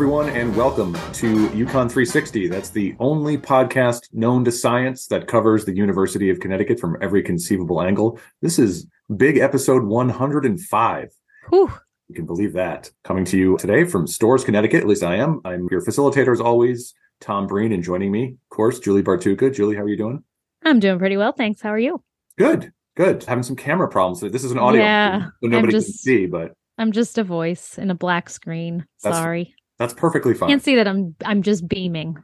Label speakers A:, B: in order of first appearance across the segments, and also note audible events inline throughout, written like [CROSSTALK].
A: everyone, and welcome to UConn 360. That's the only podcast known to science that covers the University of Connecticut from every conceivable angle. This is big episode 105.
B: Whew.
A: You can believe that. Coming to you today from Storrs, Connecticut. At least I am. I'm your facilitator as always, Tom Breen, and joining me, of course, Julie Bartucca. Julie, how are you doing?
B: I'm doing pretty well, thanks. How are you?
A: Good, good. Having some camera problems. This is an audio,
B: Yeah,
A: so nobody
B: just-
A: can see, but
B: I'm just a voice in a black screen.
A: That's
B: Sorry.
A: That's perfectly fine.
B: Can't see that I'm I'm just beaming.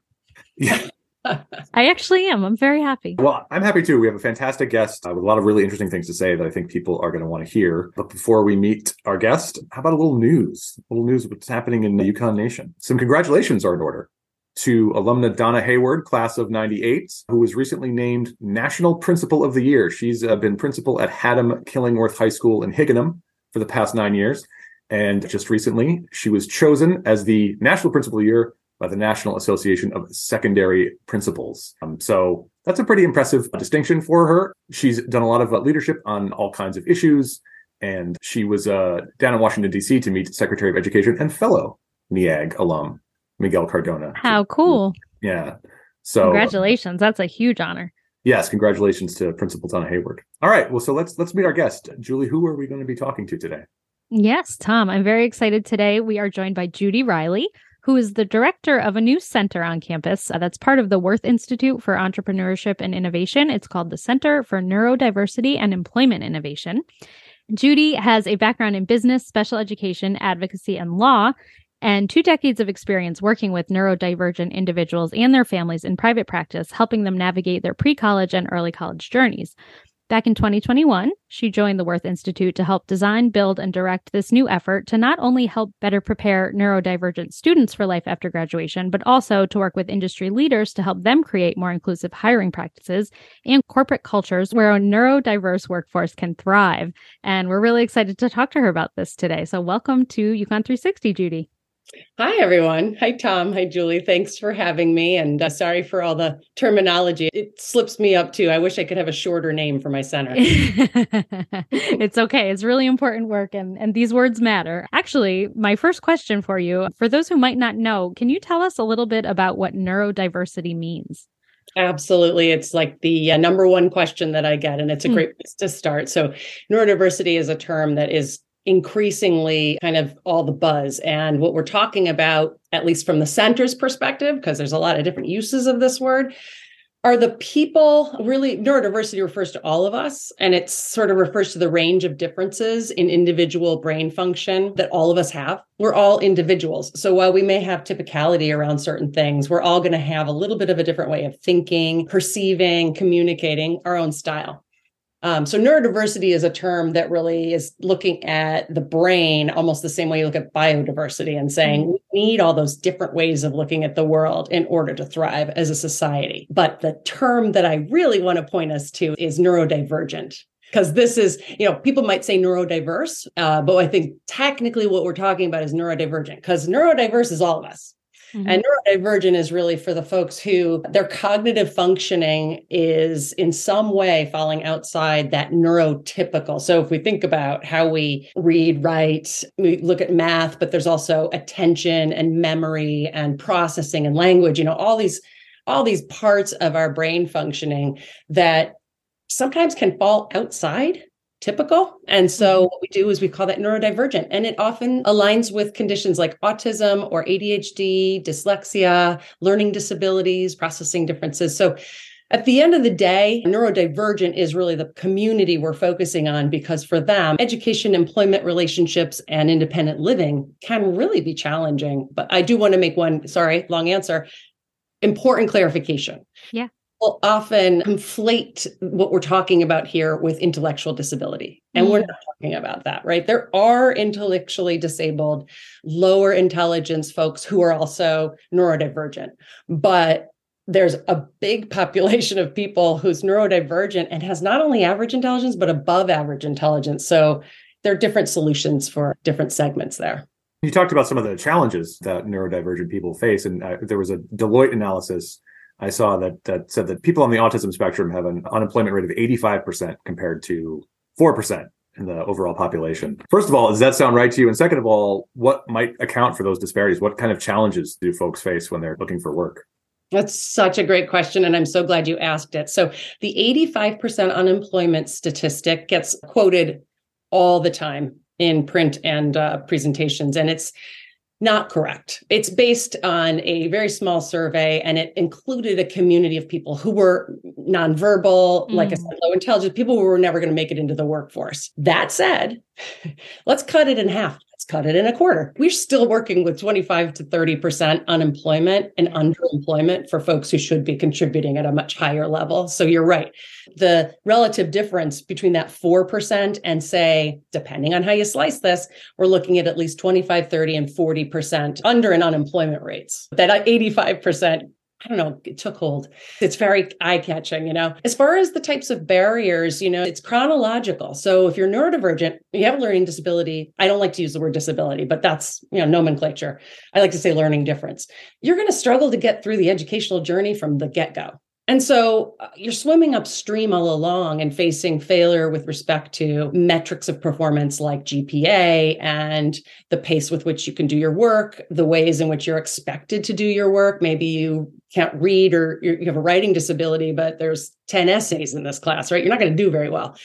A: Yeah. [LAUGHS]
B: I actually am. I'm very happy.
A: Well, I'm happy too. We have a fantastic guest uh, with a lot of really interesting things to say that I think people are going to want to hear. But before we meet our guest, how about a little news? A little news of what's happening in the UConn Nation. Some congratulations are in order to alumna Donna Hayward, class of 98, who was recently named National Principal of the Year. She's uh, been principal at Haddam Killingworth High School in Higganum for the past nine years. And just recently, she was chosen as the National Principal of the Year by the National Association of Secondary Principals. Um, so that's a pretty impressive distinction for her. She's done a lot of uh, leadership on all kinds of issues. And she was uh, down in Washington, D.C. to meet Secretary of Education and fellow NEAG alum, Miguel Cardona.
B: How cool.
A: Yeah. So
B: Congratulations. That's a huge honor.
A: yes, congratulations to Principal Donna Hayward. All right. Well, so let's let's meet our guest. Julie, who are we going to be talking to today?
B: Yes, Tom, I'm very excited today. We are joined by Judy Riley, who is the director of a new center on campus uh, that's part of the Werth Institute for Entrepreneurship and Innovation. It's called the Center for Neurodiversity and Employment Innovation. Judy has a background in business, special education, advocacy, and law, and two decades of experience working with neurodivergent individuals and their families in private practice, helping them navigate their pre college and early college journeys. Back in 2021, she joined the Werth Institute to help design, build, and direct this new effort to not only help better prepare neurodivergent students for life after graduation, but also to work with industry leaders to help them create more inclusive hiring practices and corporate cultures where a neurodiverse workforce can thrive. And we're really excited to talk to her about this today. So, welcome to UConn 360, Judy.
C: Hi, everyone. Hi, Tom. Hi, Julie. Thanks for having me. And uh, sorry for all the terminology. It slips me up too. I wish I could have a shorter name for my center. [LAUGHS]
B: it's okay. It's really important work and, and these words matter. Actually, my first question for you, for those who might not know, can you tell us a little bit about what neurodiversity means?
C: Absolutely. It's like the uh, number one question that I get, and it's a
B: Hmm.
C: great place to start. So, neurodiversity is a term that is increasingly kind of all the buzz. And what we're talking about, at least from the center's perspective, because there's a lot of different uses of this word, are the people really neurodiversity refers to all of us and it sort of refers to the range of differences in individual brain function that all of us have. We're all individuals. So while we may have typicality around certain things we're all going to have a little bit of a different way of thinking perceiving communicating our own style um, so neurodiversity is a term that really is looking at the brain almost the same way you look at biodiversity and saying we need all those different ways of looking at the world in order to thrive as a society. But the term that I really want to point us to is neurodivergent. Because this is, you know, people might say neurodiverse, uh, but I think technically what we're talking about is neurodivergent because neurodiverse is all of us. Mm-hmm. And neurodivergent is really for the folks who their cognitive functioning is in some way falling outside that neurotypical. So if we think about how we read, write, we look at math, but there's also attention and memory and processing and language, you know, all these all these parts of our brain functioning that sometimes can fall outside typical. And so mm-hmm. what we do is we call that neurodivergent. And it often aligns with conditions like autism or ADHD, dyslexia, learning disabilities, processing differences. So at the end of the day, neurodivergent is really the community we're focusing on because for them, education, employment relationships, and independent living can really be challenging. But I do want to make one, sorry, long answer, important clarification.
B: Yeah.
C: Will often conflate what we're talking about here with intellectual disability. And we're
B: Mm.
C: not talking about that, right? There are intellectually disabled, lower intelligence folks who are also neurodivergent. But there's a big [LAUGHS] population of people who's neurodivergent and has not only average intelligence, but above average intelligence. So there are different solutions for different segments there.
A: You talked about some of the challenges that neurodivergent people face, and uh, there was a Deloitte analysis I saw that that said that people on the autism spectrum have an unemployment rate of 85% compared to 4% in the overall population. First of all, does that sound right to you? And second of all, what might account for those disparities? What kind of challenges do folks face when they're looking for work?
C: That's such a great question. And I'm so glad you asked it. So, the 85% unemployment statistic gets quoted all the time in print and uh, presentations. And it's not correct. It's based on a very small survey and it included a community of people who were nonverbal, mm. like I said, low intelligence, people who were never going to make it into the workforce. That said, [LAUGHS] let's cut it in half cut it in a quarter. We're still working with 25 to 30% unemployment and underemployment for folks who should be contributing at a much higher level. So you're right. The relative difference between that 4% and say, depending on how you slice this, we're looking at at least 25, 30, and 40% under and unemployment rates. That 85% I don't know, it took hold. It's very eye catching, you know. As far as the types of barriers, you know, it's chronological. So if you're neurodivergent, you have a learning disability. I don't like to use the word disability, but that's, you know, nomenclature. I like to say learning difference. You're going to struggle to get through the educational journey from the get go. And so uh, you're swimming upstream all along and facing failure with respect to metrics of performance like GPA and the pace with which you can do your work, the ways in which you're expected to do your work. Maybe you can't read or you have a writing disability, but there's 10 essays in this class, right? You're not going to do very well.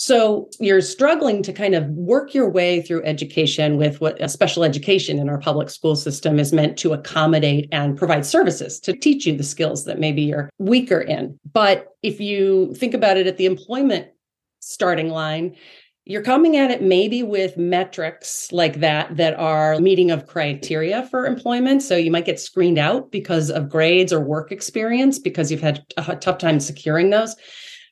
C: So you're struggling to kind of work your way through education with what a special education in our public school system is meant to accommodate and provide services to teach you the skills that maybe you're weaker in. But if you think about it at the employment starting line, you're coming at it maybe with metrics like that that are meeting of criteria for employment. So you might get screened out because of grades or work experience because you've had a tough time securing those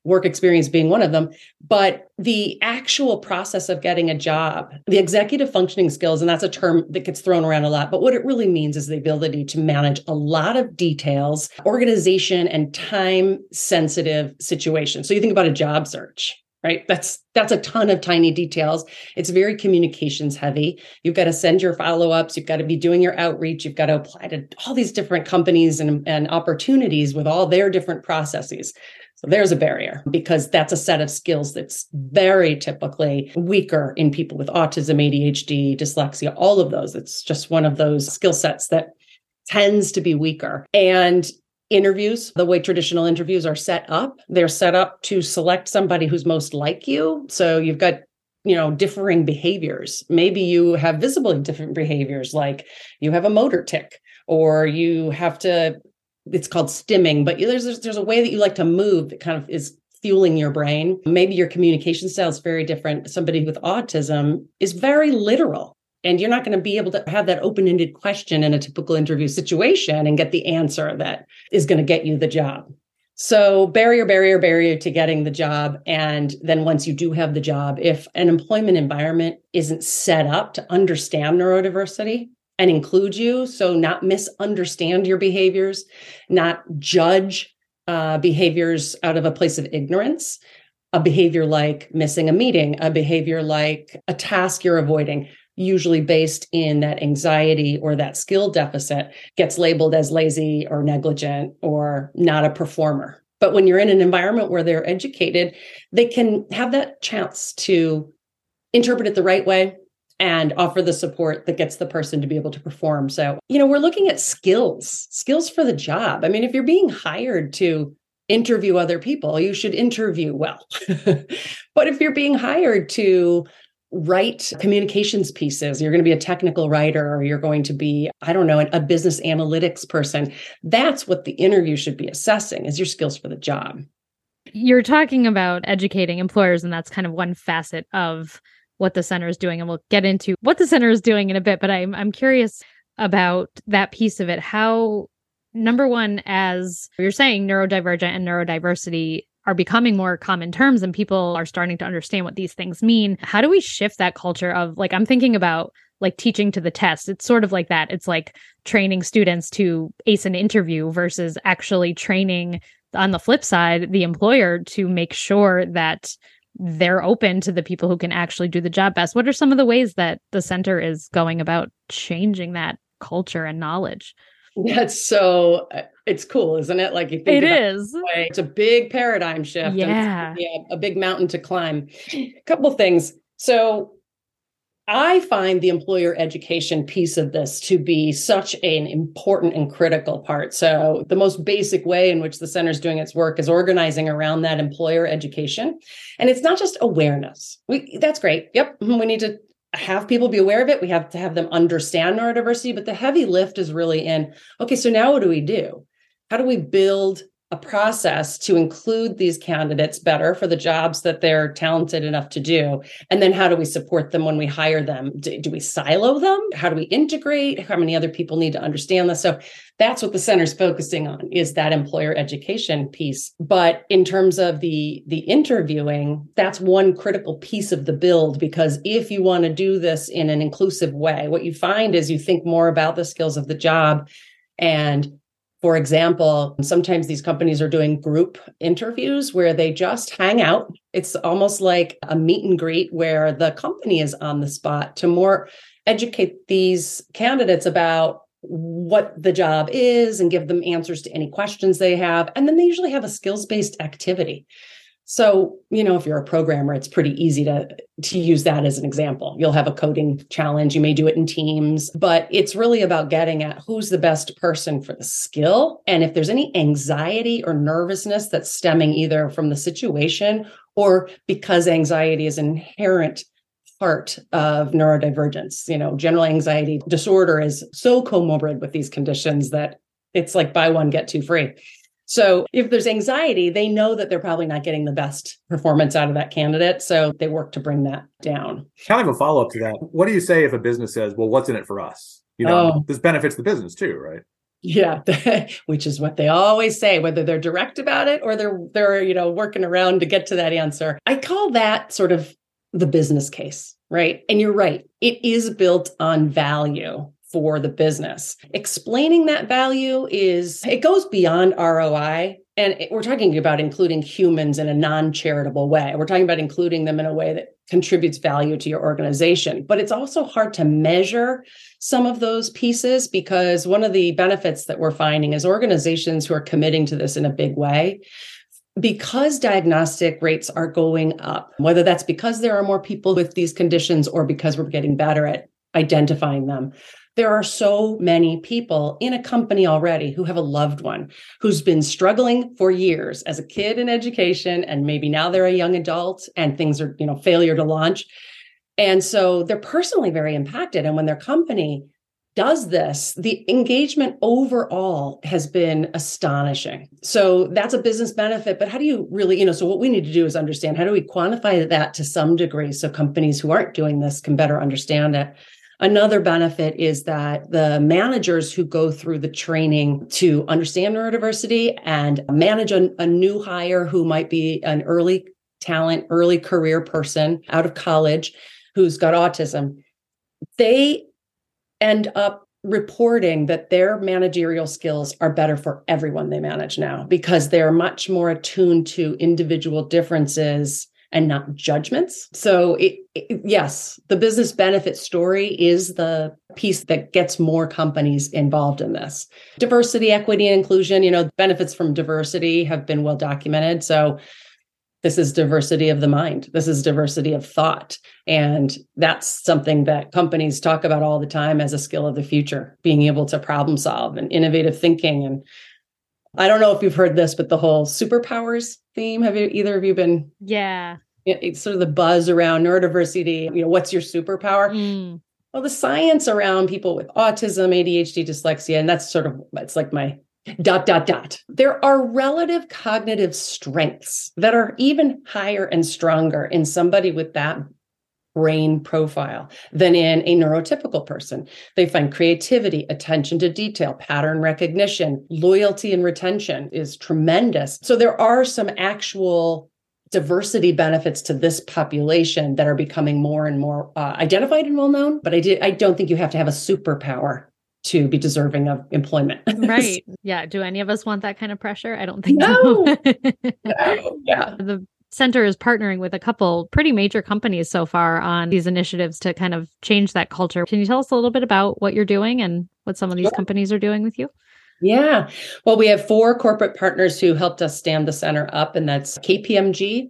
C: work experience being one of them. But the actual process of getting a job, the executive functioning skills, and that's a term that gets thrown around a lot, but what it really means is the ability to manage a lot of details, organization, and time sensitive situations. So you think about a job search right? That's that's a ton of tiny details. It's very communications heavy. You've got to send your follow-ups. You've got to be doing your outreach. You've got to apply to all these different companies and, and opportunities with all their different processes. So there's a barrier because that's a set of skills that's very typically weaker in people with autism, ADHD, dyslexia, all of those. It's just one of those skill sets that tends to be weaker. And interviews, the way traditional interviews are set up, they're set up to select somebody who's most like you. So you've got you know differing behaviors maybe you have visibly different behaviors like you have a motor tic or you have to it's called stimming, but there's there's a way that you like to move that kind of is fueling your brain. Maybe your communication style is very different. Somebody with autism is very literal. And you're not going to be able to have that open ended question in a typical interview situation and get the answer that is going to get you the job. So, barrier, barrier, barrier to getting the job. And then once you do have the job, if an employment environment isn't set up to understand neurodiversity, and include you. So, not misunderstand your behaviors, not judge uh, behaviors out of a place of ignorance. A behavior like missing a meeting, a behavior like a task you're avoiding, usually based in that anxiety or that skill deficit, gets labeled as lazy or negligent or not a performer. But when you're in an environment where they're educated, they can have that chance to interpret it the right way, and offer the support that gets the person to be able to perform. So, you know, we're looking at skills, skills for the job. I mean, if you're being hired to interview other people, you should interview well. [LAUGHS] but if you're being hired to write communications pieces, you're going to be a technical writer or you're going to be, I don't know, a business analytics person, that's what the interview should be assessing is your skills for the job.
B: You're talking about educating employers, and that's kind of one facet of what the center is doing and we'll get into what the center is doing in a bit but i'm i'm curious about that piece of it. How number one as you're saying neurodivergent and neurodiversity are becoming more common terms and people are starting to understand what these things mean how do we shift that culture of like i'm thinking about like teaching to the test it's sort of like that it's like training students to ace an interview versus actually training on the flip side the employer to make sure that they're open to the people who can actually do the job best. What are some of the ways that the center is going about changing that culture and knowledge?
C: That's so it's cool, isn't it? Like you
B: think it is.
C: It it's a big paradigm shift.
B: Yeah.
C: yeah, a big mountain to climb. A couple things. So I find the employer education piece of this to be such an important and critical part. So, the most basic way in which the center is doing its work is organizing around that employer education. And it's not just awareness. We, that's great. Yep. Mm-hmm, we need to have people be aware of it. We have to have them understand neurodiversity. But the heavy lift is really in okay, so now what do we do? How do we build a process to include these candidates better for the jobs that they're talented enough to do. And then how do we support them when we hire them? Do, do, we silo them? How do we integrate? How many other people need to understand this? So that's what the center's focusing on is that employer education piece. But in terms of the the interviewing that's one critical piece of the build because if you want to do this in an inclusive way what you find is you think more about the skills of the job and for example, sometimes these companies are doing group interviews where they just hang out. It's almost like a meet and greet where the company is on the spot to more educate these candidates about what the job is and give them answers to any questions they have. And then they usually have a skills based activity. So, you know, if you're a programmer, it's pretty easy to to use that as an example. You'll have a coding challenge, you may do it in teams, but it's really about getting at who's the best person for the skill and if there's any anxiety or nervousness that's stemming either from the situation or because anxiety is an inherent part of neurodivergence. You know, general anxiety disorder is so comorbid with these conditions that it's like buy one get two free. So if there's anxiety, they know that they're probably not getting the best performance out of that candidate. So they work to bring that down.
A: Kind of a follow up to that. What do you say if a business says, well, what's in it for us? You know, oh. this benefits the business too, right?
C: Yeah, [LAUGHS] which is what they always say, whether they're direct about it or they're they're you know working around to get to that answer. I call that sort of the business case, right? And you're right, it is built on value for the business. Explaining that value is, it goes beyond ROI. And we're talking about including humans in a non charitable way. We're talking about including them in a way that contributes value to your organization. But it's also hard to measure some of those pieces because one of the benefits that we're finding is organizations who are committing to this in a big way because diagnostic rates are going up, whether that's because there are more people with these conditions or because we're getting better at identifying them, there are so many people in a company already who have a loved one who's been struggling for years as a kid in education and maybe now they're a young adult and things are you know failure to launch. And so they're personally very impacted. And when their company does this the engagement overall has been astonishing. So that's a business benefit but how do you really you know so what we need to do is understand how do we quantify that to some degree so companies who aren't doing this can better understand it Another benefit is that the managers who go through the training to understand neurodiversity and manage a, a new hire who might be an early talent, early career person out of college who's got autism, they end up reporting that their managerial skills are better for everyone they manage now because they're much more attuned to individual differences and not judgments. So, it, it, yes, the business benefit story is the piece that gets more companies involved in this. Diversity, equity, and inclusion, you know, benefits from diversity have been well documented. So, this is diversity of the mind. This is diversity of thought. And that's something that companies talk about all the time as a skill of the future, being able to problem solve and innovative thinking. And I don't know if you've heard this, but the whole superpowers theme, have you, either of you been?
B: Yeah
C: it's sort of the buzz around neurodiversity. You know, what's your superpower? Mm. Well, the science around people with autism, ADHD, dyslexia, and that's sort of it's like my dot dot dot. There are relative cognitive strengths that are even higher and stronger in somebody with that brain profile than in a neurotypical person. They find creativity, attention to detail, pattern recognition, loyalty and retention is tremendous. So there are some actual diversity benefits to this population that are becoming more and more uh, identified and well known. But I did I don't think you have to have a superpower to be deserving of employment. [LAUGHS]
B: right. Yeah. Do any of us want that kind of pressure? I don't think
C: no. so. [LAUGHS] no. Yeah.
B: The center is partnering with a couple pretty major companies so far on these initiatives to kind of change that culture. Can you tell us a little bit about what you're doing and what some of these sure. companies are doing with you?
C: Yeah. Well, we have four corporate partners who helped us stand the center up, and that's KPMG,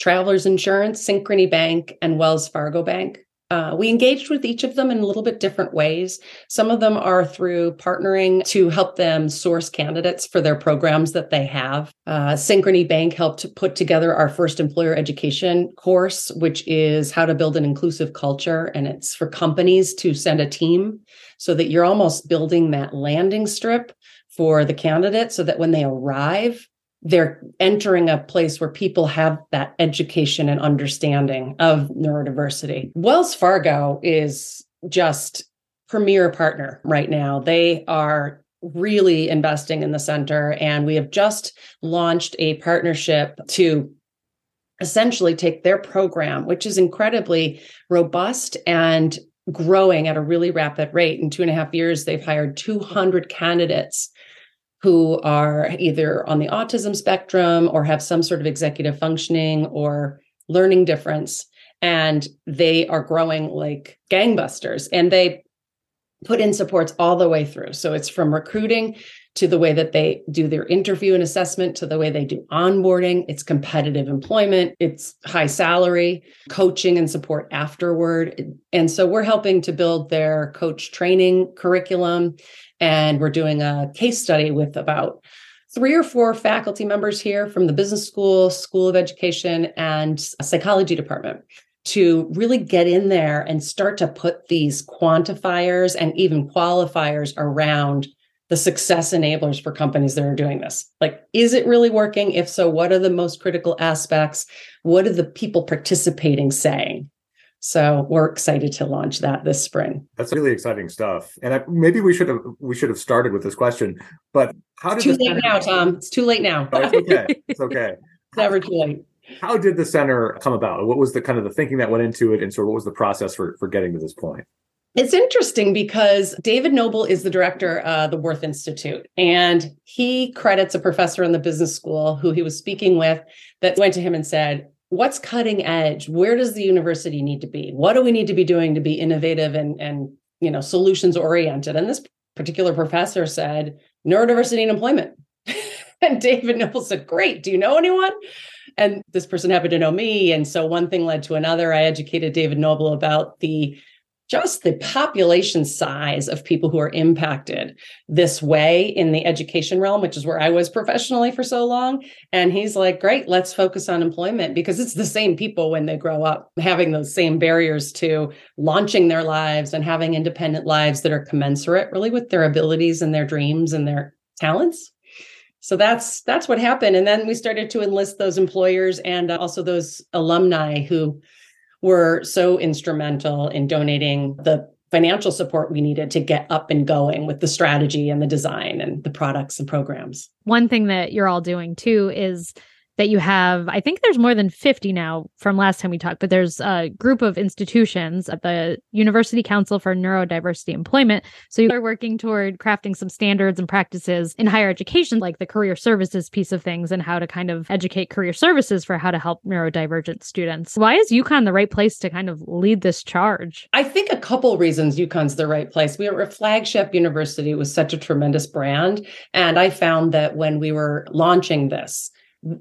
C: Travelers Insurance, Synchrony Bank, and Wells Fargo Bank. Uh, we engaged with each of them in a little bit different ways. Some of them are through partnering to help them source candidates for their programs that they have. Uh, Synchrony Bank helped put together our first employer education course, which is how to build an inclusive culture. And it's for companies to send a team so that you're almost building that landing strip for the candidate so that when they arrive, they're entering a place where people have that education and understanding of neurodiversity. Wells Fargo is just premier partner right now. They are really investing in the center and we have just launched a partnership to essentially take their program which is incredibly robust and growing at a really rapid rate in two and a half years they've hired 200 candidates who are either on the autism spectrum or have some sort of executive functioning or learning difference. And they are growing like gangbusters. And they put in supports all the way through. So it's from recruiting to the way that they do their interview and assessment to the way they do onboarding. It's competitive employment, it's high salary, coaching and support afterward. And so we're helping to build their coach training curriculum. And we're doing a case study with about three or four faculty members here from the business school, School of Education, and psychology department to really get in there and start to put these quantifiers and even qualifiers around the success enablers for companies that are doing this. Like, is it really working? If so, what are the most critical aspects? What are the people participating saying? So we're excited to launch that this spring.
A: That's really exciting stuff. And I, maybe we should have we should have started with this question. But how did
C: it's too late now, Tom? It's too late now.
A: oh, it's okay. It's okay. [LAUGHS]
C: it's never too late.
A: How did the center come about? What was the kind of the thinking that went into it, and sort of what was the process for for getting to this point?
C: It's interesting because David Noble is the director of the Werth Institute, and he credits a professor in the business school who he was speaking with that went to him and said, What's cutting edge? Where does the university need to be? What do we need to be doing to be innovative and, and you know, solutions oriented? And this particular professor said, neurodiversity and employment. [LAUGHS] and David Noble said, Great. Do you know anyone? And this person happened to know me. And so one thing led to another. I educated David Noble about the just the population size of people who are impacted this way in the education realm, which is where I was professionally for so long. And he's like, great, let's focus on employment because it's the same people when they grow up having those same barriers to launching their lives and having independent lives that are commensurate really with their abilities and their dreams and their talents. So that's that's what happened and then we started to enlist those employers and uh, also those alumni who were so instrumental in donating the financial support we needed to get up and going with the strategy and the design and the products and programs.
B: One thing that you're all doing too is that you have i think there's more than 50 now from last time we talked but there's a group of institutions at the university council for neurodiversity employment. So you are working toward crafting some standards and practices in higher education like the career services piece of things and how to kind of educate career services for how to help neurodivergent students. Why is UConn the right place to kind of lead this charge?
C: I think a couple reasons UConn's the right place. We were a flagship university with such a tremendous brand. And i found that when we were launching this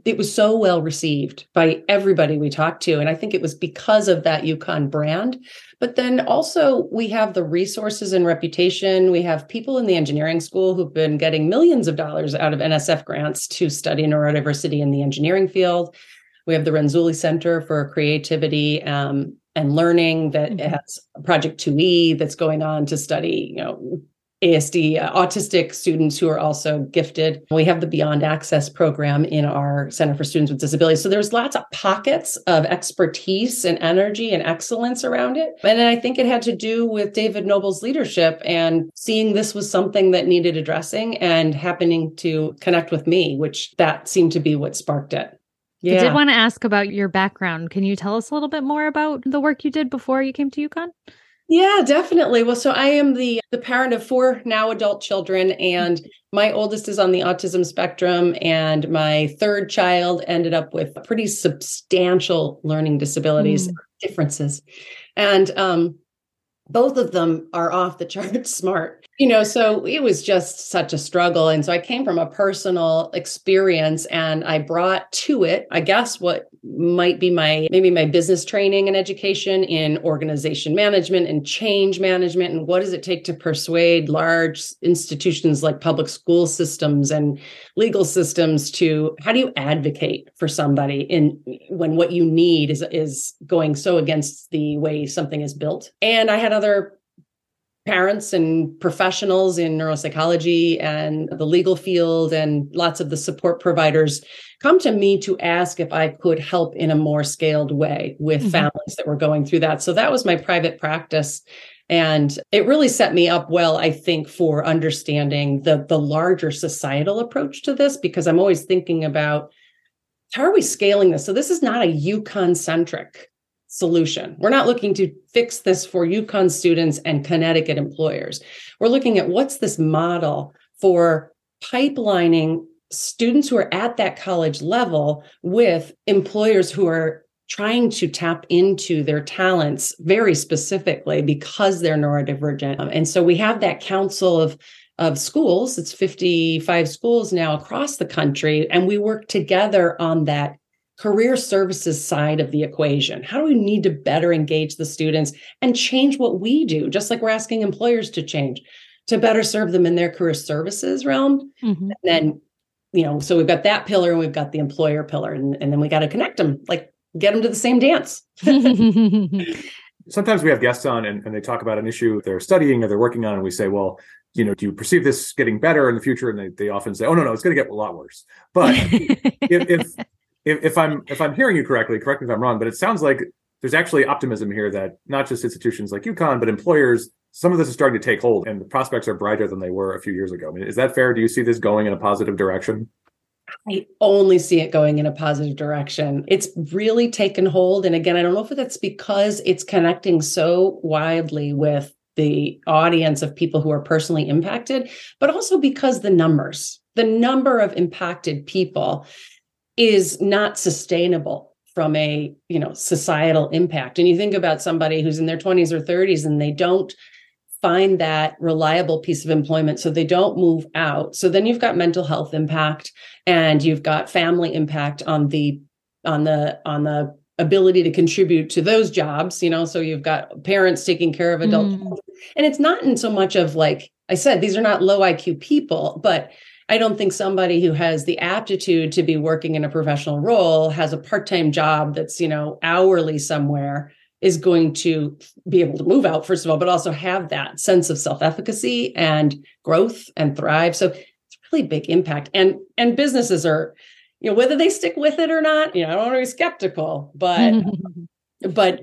C: it was so well received by everybody we talked to. And I think it was because of that UConn brand. But then also, we have the resources and reputation. We have people in the engineering school who've been getting millions of dollars out of NSF grants to study neurodiversity in the engineering field. We have the Renzulli Center for Creativity um, and Learning that mm-hmm. has Project 2E that's going on to study, you know, ASD uh, autistic students who are also gifted. We have the Beyond Access program in our Center for Students with Disabilities. So there's lots of pockets of expertise and energy and excellence around it. And I think it had to do with David Noble's leadership and seeing this was something that needed addressing and happening to connect with me, which that seemed to be what sparked it.
B: Yeah. I did want to ask about your background. Can you tell us a little bit more about the work you did before you came to UConn?
C: Yeah, definitely. Well, so I am the the parent of four now adult children and my oldest is on the autism spectrum and my third child ended up with pretty substantial learning disabilities mm. differences. And um both of them are off the [LAUGHS] charts smart. You know, so it was just such a struggle. And so I came from a personal experience and I brought to it, I guess, what might be my maybe my business training and education in organization management and change management. And what does it take to persuade large institutions like public school systems and legal systems to how do you advocate for somebody in when what you need is is going so against the way something is built? And I had other parents and professionals in neuropsychology and the legal field and lots of the support providers come to me to ask if I could help in a more scaled way with mm-hmm. families that were going through that. So that was my private practice. And it really set me up well, I think, for understanding the, the larger societal approach to this, because I'm always thinking about how are we scaling this? So this is not a UConn centric solution. We're not looking to fix this for UConn students and Connecticut employers. We're looking at what's this model for pipelining students who are at that college level with employers who are trying to tap into their talents very specifically because they're neurodivergent. Um, and so we have that council of of schools. It's 55 schools now across the country. And we work together on that career services side of the equation. How do we need to better engage the students and change what we do, just like we're asking employers to change to better serve them in their career services realm? Mm-hmm. And then, you know, so we've got that pillar and we've got the employer pillar, and, and then we got to connect them, like get them to the same dance. [LAUGHS]
A: Sometimes we have guests on and, and they talk about an issue they're studying or they're working on, and we say, well, you know, do you perceive this getting better in the future? And they, they often say, oh, no, no, it's going to get a lot worse. But [LAUGHS] if, if if, if I'm if I'm hearing you correctly, correct me if I'm wrong, but it sounds like there's actually optimism here that not just institutions like UConn, but employers, some of this is starting to take hold, and the prospects are brighter than they were a few years ago. I mean, is that fair? Do you see this going in a positive direction?
C: I only see it going in a positive direction. It's really taken hold. And again, I don't know if that's because it's connecting so widely with the audience of people who are personally impacted, but also because the numbers, the number of impacted people is not sustainable from a you know societal impact. And you think about somebody who's in their 20s or 30s and they don't find that reliable piece of employment so they don't move out. So then you've got mental health impact and you've got family impact on the on the on the ability to contribute to those jobs you know so you've got parents taking care of adults mm. and it's not in so much of like i said these are not low iq people but I don't think somebody who has the aptitude to be working in a professional role has a part-time job that's, you know, hourly somewhere is going to be able to move out first of all, but also have that sense of self-efficacy and growth and thrive. So it's really big impact. And and businesses are, you know, whether they stick with it or not, you know, I don't want to be skeptical, but [LAUGHS] but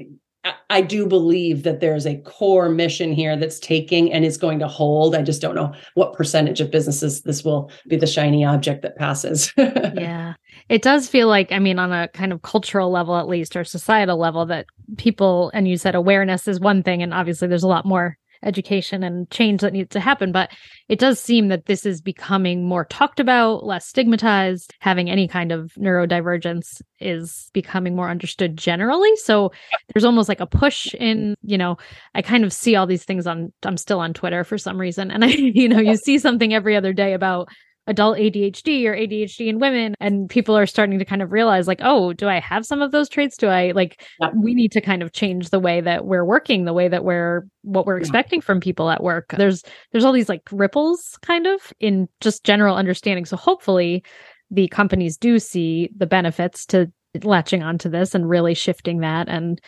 C: I do believe that there's a core mission here that's taking and is going to hold. I just don't know what percentage of businesses this will be the shiny object that passes. [LAUGHS]
B: yeah. It does feel like, I mean, on a kind of cultural level, at least, or societal level, that people, and you said awareness is one thing. And obviously, there's a lot more education and change that needs to happen. But it does seem that this is becoming more talked about, less stigmatized. Having any kind of neurodivergence is becoming more understood generally. So there's almost like a push in, you know, I kind of see all these things on, I'm still on Twitter for some reason. And I, [LAUGHS] you know, you see something every other day about adult ADHD or ADHD in women and people are starting to kind of realize like oh do I have some of those traits do I like yeah. we need to kind of change the way that we're working the way that we're what we're yeah. expecting from people at work there's there's all these like ripples kind of in just general understanding so hopefully the companies do see the benefits to latching onto this and really shifting that and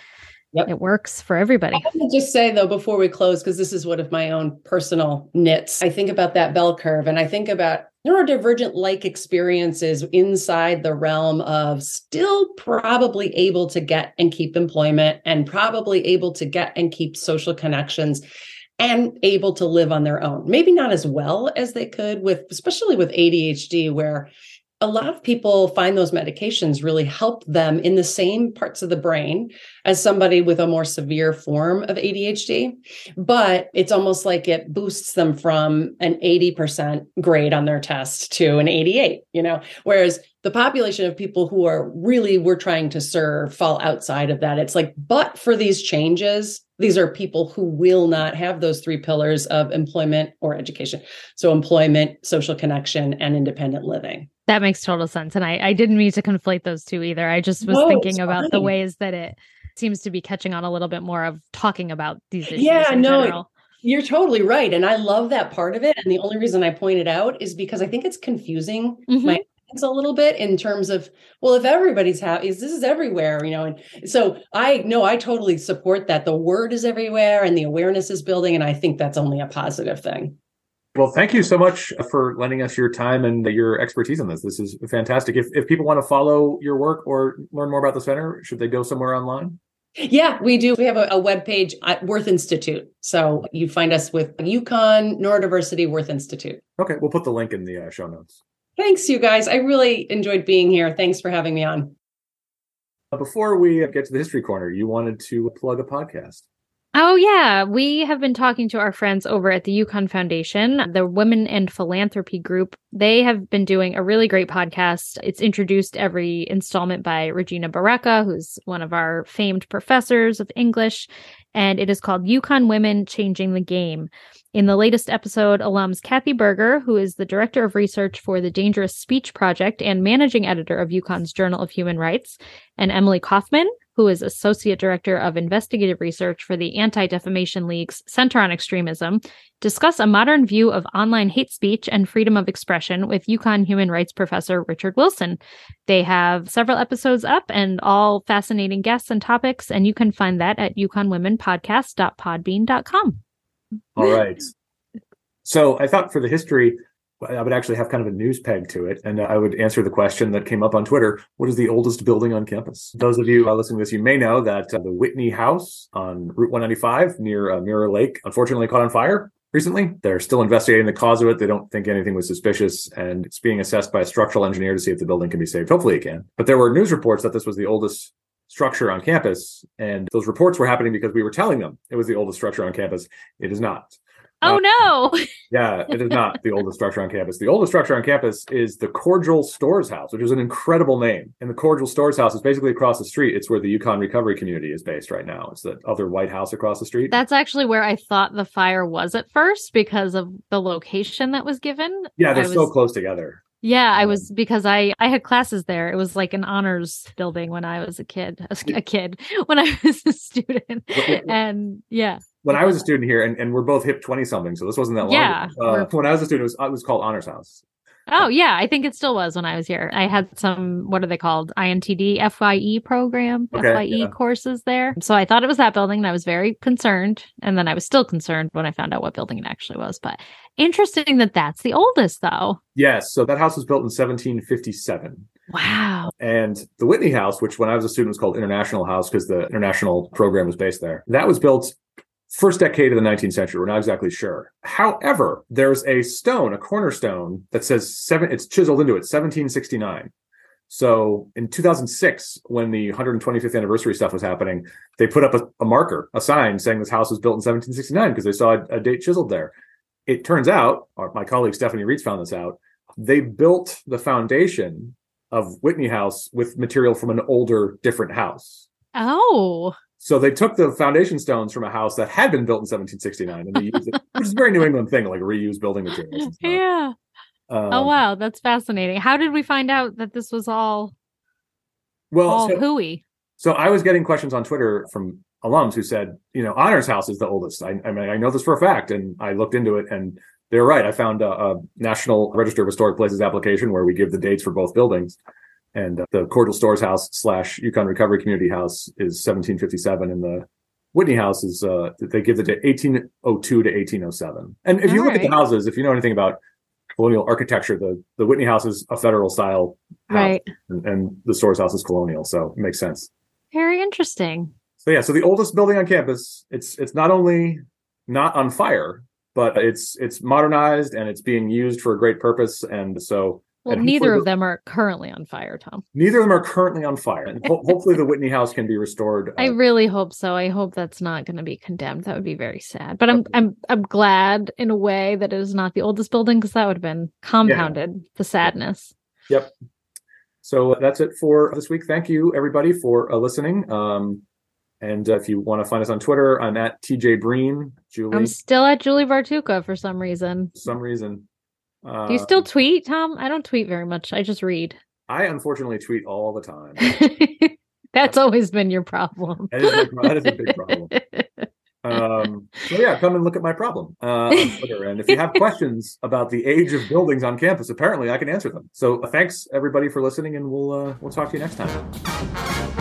B: Yep. It works for everybody. I
C: want to just say though, before we close, because this is one of my own personal nits, I think about that bell curve and I think about neurodivergent like experiences inside the realm of still probably able to get and keep employment and probably able to get and keep social connections and able to live on their own. Maybe not as well as they could with, especially with ADHD, where a lot of people find those medications really help them in the same parts of the brain as somebody with a more severe form of ADHD. But it's almost like it boosts them from an 80% grade on their test to an 88, you know, whereas the population of people who are really we're trying to serve fall outside of that. It's like, but for these changes, these are people who will not have those three pillars of employment or education. So employment, social connection, and independent living.
B: That makes total sense. And I, I didn't mean to conflate those two either. I just was
C: No,
B: thinking about the ways that it seems to be catching on a little bit more of talking about these issues.
C: Yeah, no,
B: general.
C: You're totally right. And I love that part of it. And the only reason I point it out is because I think it's confusing
B: Mhm.
C: my a little bit in terms of, well, if everybody's happy, this is everywhere, you know. And so I no, I totally support that. The word is everywhere and the awareness is building. And I think that's only a positive thing.
A: Well, thank you so much for lending us your time and your expertise on this. This is fantastic. If if people want to follow your work or learn more about the center, should they go somewhere online?
C: Yeah, we do. We have a, a web page at Werth Institute. So you find us with UConn Neurodiversity Werth Institute.
A: Okay, we'll put the link in the uh, show notes.
C: Thanks, you guys. I really enjoyed being here. Thanks for having me on.
A: Before we get to the history corner, you wanted to plug a podcast.
B: Oh, yeah. We have been talking to our friends over at the UConn Foundation, the Women and Philanthropy Group. They have been doing a really great podcast. It's introduced every installment by Regina Barreca, who's one of our famed professors of English, and it is called UConn Women Changing the Game. In the latest episode, alums Cathy Buerger, who is the director of research for the Dangerous Speech Project and managing editor of UConn's Journal of Human Rights, and Emily Kaufman, who is Associate Director of Investigative Research for the Anti Defamation League's Center on Extremism, discuss a modern view of online hate speech and freedom of expression with UConn human rights professor Richard Wilson. They have several episodes up and all fascinating guests and topics, and you can find that at uconnwomenpodcast.podbean.com.
A: All right. So I thought for the history, I would actually have kind of a news peg to it, and I would answer the question that came up on Twitter: What is the oldest building on campus? Those of you uh, listening to this, you may know that uh, the Whitney House on Route 195 near uh, Mirror Lake, unfortunately, caught on fire recently. They're still investigating the cause of it. They don't think anything was suspicious, and it's being assessed by a structural engineer to see if the building can be saved. Hopefully, it can. But there were news reports that this was the oldest structure on campus, and those reports were happening because we were telling them it was the oldest structure on campus. It is not.
B: Oh uh, no! [LAUGHS]
A: Yeah, it is not the oldest structure on campus. The oldest structure on campus is the Cordial Storrs House, which is an incredible name. And the Cordial Storrs House is basically across the street. It's where the UConn Recovery Community is based right now. It's the other White House across the street.
B: That's actually where I thought the fire was at first because of the location that was given.
A: yeah, they're
B: I
A: so close together.
B: Yeah, I was because I I had classes there. It was like an honors building when I was a kid, a kid [LAUGHS] when I was a student, and yeah,
A: When I was a student here, and, and we're both hip 20 something, so this wasn't that long.
B: Yeah,
A: ago. Uh, when I was a student, it was, it was called Honors House.
B: oh yeah, I think it still was when I was here. I had some what are they called INTD FYE program
A: Okay,
B: FYE
A: yeah.
B: courses there. So I thought it was that building, and I was very concerned. And then I was still concerned when I found out what building it actually was. But interesting that that's the oldest, though.
A: Yes, so that house was built in 1757.
B: Wow.
A: And the Whitney House, which when I was a student was called International House because the international program was based there, that was built first decade of the 19th century. We're not exactly sure. However, there's a stone, a cornerstone that says seven, it's chiseled into it, 1769. So in 2006, when the 125th anniversary stuff was happening, they put up a, a marker, a sign saying this house was built in 1769 because they saw a, a date chiseled there. It turns out, my colleague Stephanie Reitz found this out, they built the foundation of Whitney House with material from an older, different house.
B: Oh,
A: So they took the foundation stones from a house that had been built in 1769 and they used it, which is a very New England thing, like reuse building materials. [LAUGHS]
B: yeah.
A: Um,
B: oh wow, that's fascinating. How did we find out that this was all
A: Well,
B: all
A: so,
B: hooey?
A: so I was getting questions on Twitter from alums who said, you know, Honors House is the oldest. I, I mean, I know this for a fact, and I looked into it, and they're right. I found a, a National Register of Historic Places application where we give the dates for both buildings. And uh, the Cordial Storrs House slash UConn Recovery Community House is 1757, and the Whitney House is uh, they give the date 1802 to 1807. And if you
B: All
A: look at the houses, if you know anything about colonial architecture, the the Whitney House is a federal style house,
B: Right.
A: and, and the Storrs House is colonial, so it makes sense.
B: Very interesting.
A: So yeah, so the oldest building on campus, it's it's not only not on fire, but it's it's modernized and it's being used for a great purpose. And so
B: Well, neither of them are currently on fire, Tom.
A: neither of them are currently on fire. And [LAUGHS] ho- hopefully the Whitney House can be restored.
B: I
A: uh,
B: really hope so. I hope that's not going to be condemned. That would be very sad. But I'm I'm I'm glad in a way that it is not the oldest building because that would have been compounded the sadness. Yep.
A: So that's it for this week. Thank you, everybody, for uh, listening. Um, and uh, if you want to find us on Twitter, I'm at TJ Breen. Julie,
B: I'm still at Julie Bartucca for some reason.
A: for some reason. Uh,
B: Do you still tweet, Tom? I don't tweet very much. I just read.
A: I unfortunately tweet all the time. [LAUGHS]
B: That's always been your problem.
A: That is, my- that is a big problem. [LAUGHS] Um, so yeah, come and look at my problem uh, on Twitter. And if you have questions about the age of buildings on campus, apparently I can answer them. So thanks everybody for listening, and we'll uh, we'll talk to you next time.